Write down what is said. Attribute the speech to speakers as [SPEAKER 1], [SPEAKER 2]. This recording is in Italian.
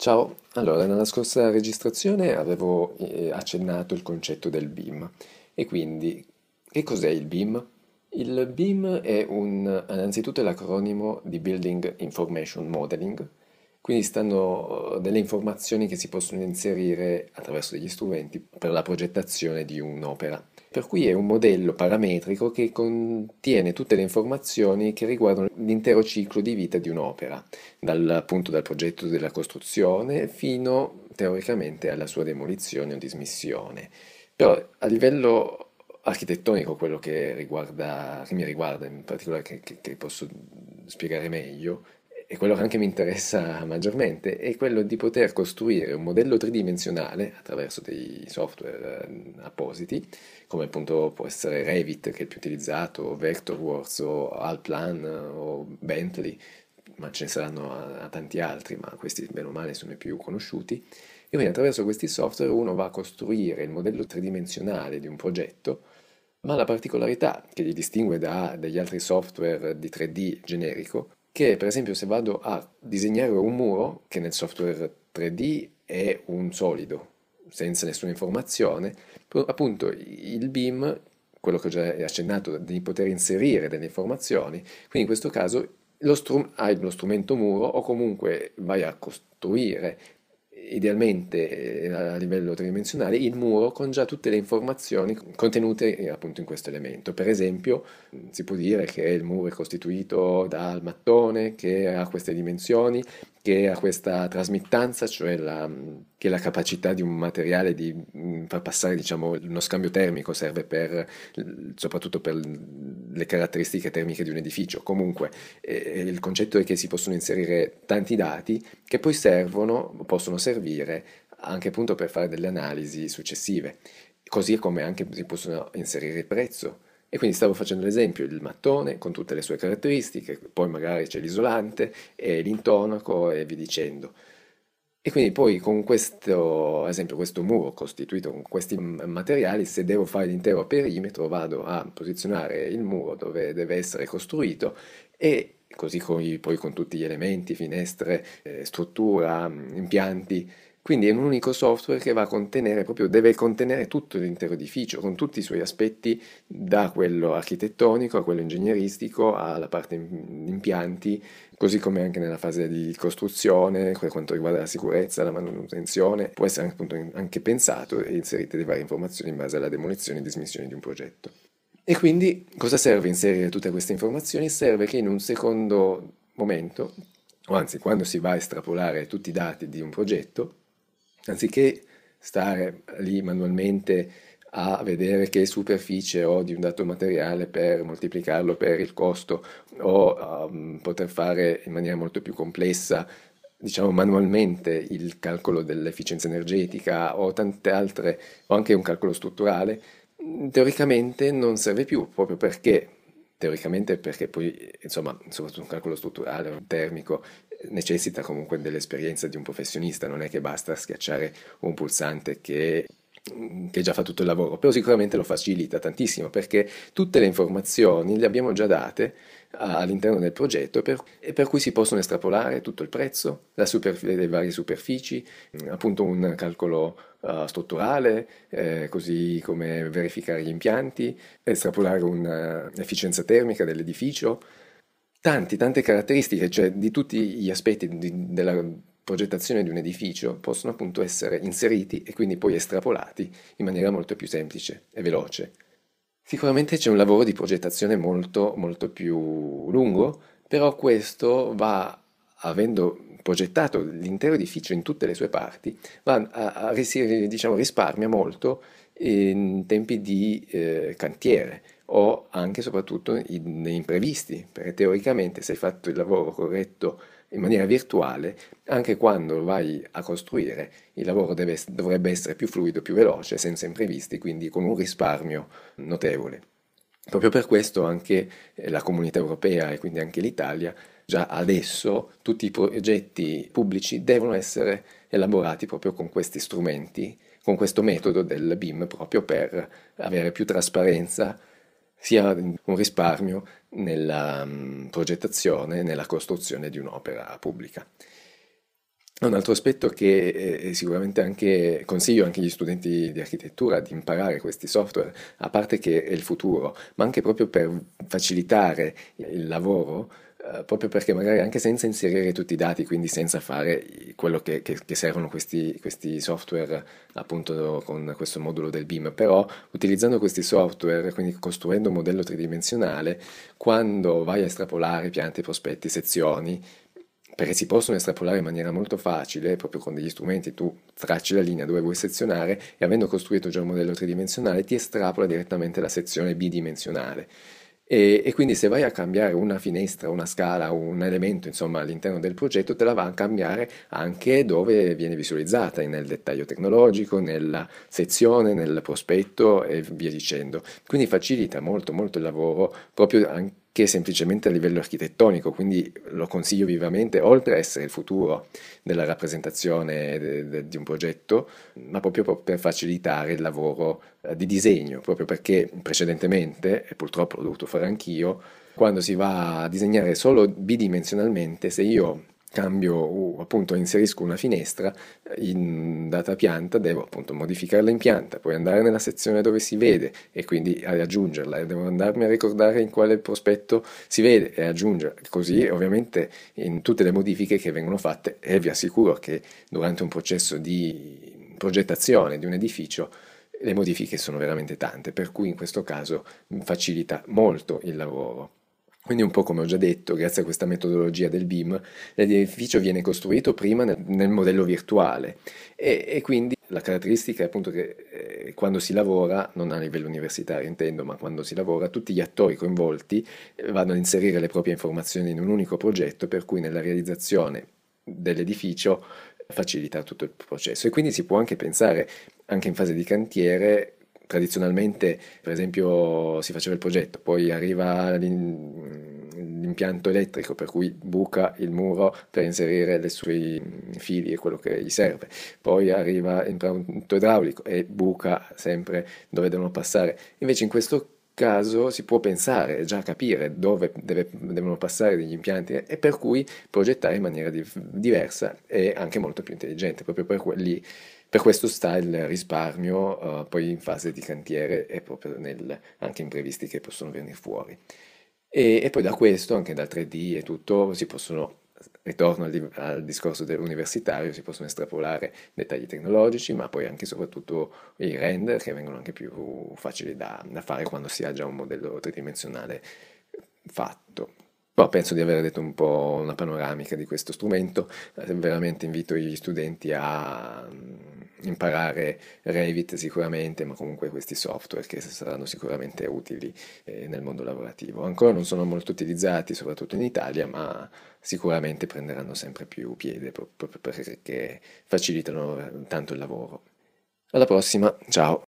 [SPEAKER 1] Ciao, allora nella scorsa registrazione avevo eh, accennato il concetto del BIM e quindi che cos'è il BIM? Il BIM è un, innanzitutto l'acronimo di Building Information Modeling, quindi stanno delle informazioni che si possono inserire attraverso degli strumenti per la progettazione di un'opera. Per cui è un modello parametrico che contiene tutte le informazioni che riguardano l'intero ciclo di vita di un'opera, dal, appunto dal progetto della costruzione fino teoricamente alla sua demolizione o dismissione. Però a livello architettonico, quello che, riguarda, che mi riguarda in particolare, che, che, che posso spiegare meglio, e quello che anche mi interessa maggiormente è quello di poter costruire un modello tridimensionale attraverso dei software eh, appositi, come appunto può essere Revit che è il più utilizzato, o Vectorworks o Alplan o Bentley, ma ce ne saranno a, a tanti altri, ma questi bene o male sono i più conosciuti. E quindi attraverso questi software uno va a costruire il modello tridimensionale di un progetto ma la particolarità che li distingue da degli altri software di 3D generico che per esempio se vado a disegnare un muro, che nel software 3D è un solido, senza nessuna informazione, appunto il BIM, quello che ho già accennato, di poter inserire delle informazioni, quindi in questo caso lo hai lo strumento muro o comunque vai a costruire idealmente eh, a livello tridimensionale il muro con già tutte le informazioni contenute eh, appunto in questo elemento. Per esempio si può dire che il muro è costituito dal mattone che ha queste dimensioni, che ha questa trasmittanza, cioè la, che la capacità di un materiale di far passare diciamo, uno scambio termico serve per, soprattutto per le caratteristiche termiche di un edificio. Comunque eh, il concetto è che si possono inserire tanti dati che poi servono, possono servire anche appunto per fare delle analisi successive, così come anche si possono inserire il prezzo e quindi stavo facendo l'esempio, il mattone con tutte le sue caratteristiche, poi magari c'è l'isolante e l'intonaco e vi dicendo. E quindi poi con questo, esempio, questo muro costituito con questi materiali, se devo fare l'intero perimetro, vado a posizionare il muro dove deve essere costruito e così con, poi con tutti gli elementi, finestre, eh, struttura, impianti, quindi è un unico software che va a contenere, proprio deve contenere tutto l'intero edificio, con tutti i suoi aspetti, da quello architettonico a quello ingegneristico, alla parte impianti, così come anche nella fase di costruzione, per quanto riguarda la sicurezza, la manutenzione, può essere appunto anche pensato e inserite le varie informazioni in base alla demolizione e dismissione di un progetto. E quindi cosa serve inserire tutte queste informazioni? Serve che in un secondo momento, o anzi quando si va a estrapolare tutti i dati di un progetto, anziché stare lì manualmente a vedere che superficie ho di un dato materiale per moltiplicarlo per il costo o um, poter fare in maniera molto più complessa diciamo manualmente il calcolo dell'efficienza energetica o tante altre o anche un calcolo strutturale teoricamente non serve più proprio perché teoricamente perché poi insomma soprattutto un calcolo strutturale o termico necessita comunque dell'esperienza di un professionista, non è che basta schiacciare un pulsante che che già fa tutto il lavoro, però sicuramente lo facilita tantissimo perché tutte le informazioni le abbiamo già date all'interno del progetto per, e per cui si possono estrapolare tutto il prezzo, la super, le varie superfici, appunto un calcolo uh, strutturale, eh, così come verificare gli impianti, estrapolare un'efficienza termica dell'edificio, tanti, tante caratteristiche, cioè di tutti gli aspetti di, della progettazione di un edificio possono appunto essere inseriti e quindi poi estrapolati in maniera molto più semplice e veloce. Sicuramente c'è un lavoro di progettazione molto molto più lungo, però questo va avendo progettato l'intero edificio in tutte le sue parti, va a, a, diciamo, risparmia molto in tempi di eh, cantiere o anche e soprattutto in, imprevisti, perché teoricamente se hai fatto il lavoro corretto in maniera virtuale, anche quando vai a costruire il lavoro deve, dovrebbe essere più fluido, più veloce, senza imprevisti, quindi con un risparmio notevole. Proprio per questo anche la comunità europea e quindi anche l'Italia, già adesso tutti i progetti pubblici devono essere elaborati proprio con questi strumenti, con questo metodo del BIM, proprio per avere più trasparenza, sia un risparmio nella progettazione, nella costruzione di un'opera pubblica. Un altro aspetto che eh, sicuramente anche consiglio anche agli studenti di architettura di imparare questi software, a parte che è il futuro, ma anche proprio per facilitare il lavoro, eh, proprio perché magari anche senza inserire tutti i dati, quindi senza fare quello che, che, che servono questi, questi, software appunto con questo modulo del BIM, però utilizzando questi software, quindi costruendo un modello tridimensionale, quando vai a estrapolare piante, prospetti, sezioni, perché si possono estrapolare in maniera molto facile, proprio con degli strumenti, tu tracci la linea dove vuoi sezionare e avendo costruito già un modello tridimensionale ti estrapola direttamente la sezione bidimensionale. E, e, quindi se vai a cambiare una finestra, una scala, un elemento insomma all'interno del progetto, te la va a cambiare anche dove viene visualizzata, nel dettaglio tecnologico, nella sezione, nel prospetto e via dicendo. Quindi facilita molto molto il lavoro proprio anche che semplicemente a livello architettonico, quindi lo consiglio vivamente, oltre a essere il futuro della rappresentazione de, de, di un progetto, ma proprio per facilitare il lavoro eh, di disegno, proprio perché precedentemente, e purtroppo l'ho dovuto fare anch'io, quando si va a disegnare solo bidimensionalmente, se io cambio, uh, appunto inserisco una finestra in data pianta, devo appunto modificarla in pianta, poi andare nella sezione dove si vede e quindi aggiungerla devo andarmi a ricordare in quale prospetto si vede e aggiungerla, così ovviamente in tutte le modifiche che vengono fatte e vi assicuro che durante un processo di progettazione di un edificio le modifiche sono veramente tante, per cui in questo caso facilita molto il lavoro. Quindi un po' come ho già detto, grazie a questa metodologia del BIM, l'edificio viene costruito prima nel, nel modello virtuale. E, e, quindi la caratteristica è appunto che eh, quando si lavora, non a livello universitario intendo, ma quando si lavora, tutti gli attori coinvolti eh, vanno ad inserire le proprie informazioni in un unico progetto, per cui nella realizzazione dell'edificio facilita tutto il processo. E quindi si può anche pensare, anche in fase di cantiere, tradizionalmente, per esempio, si faceva il progetto, poi arriva l'impianto elettrico per cui buca il muro per inserire i suoi fili e quello che gli serve, poi arriva l'impianto idraulico e buca sempre dove devono passare. Invece in questo caso si può pensare, già capire dove deve, devono passare degli impianti e per cui progettare in maniera di, diversa e anche molto più intelligente, proprio per quelli per questo sta il risparmio uh, poi in fase di cantiere e proprio nel, anche imprevisti che possono venire fuori. E, e, poi da questo, anche dal 3D e tutto, si possono, ritorno al, al discorso dell'universitario, si possono estrapolare dettagli tecnologici, ma poi anche e soprattutto i render che vengono anche più facili da, da fare quando si ha già un modello tridimensionale fatto. Però penso di aver detto un po' una panoramica di questo strumento, eh, veramente invito gli studenti a imparare Revit sicuramente, ma comunque questi software che saranno sicuramente utili eh, nel mondo lavorativo. Ancora non sono molto utilizzati, soprattutto in Italia, ma sicuramente prenderanno sempre più piede proprio perché facilitano tanto il lavoro. Alla prossima, ciao!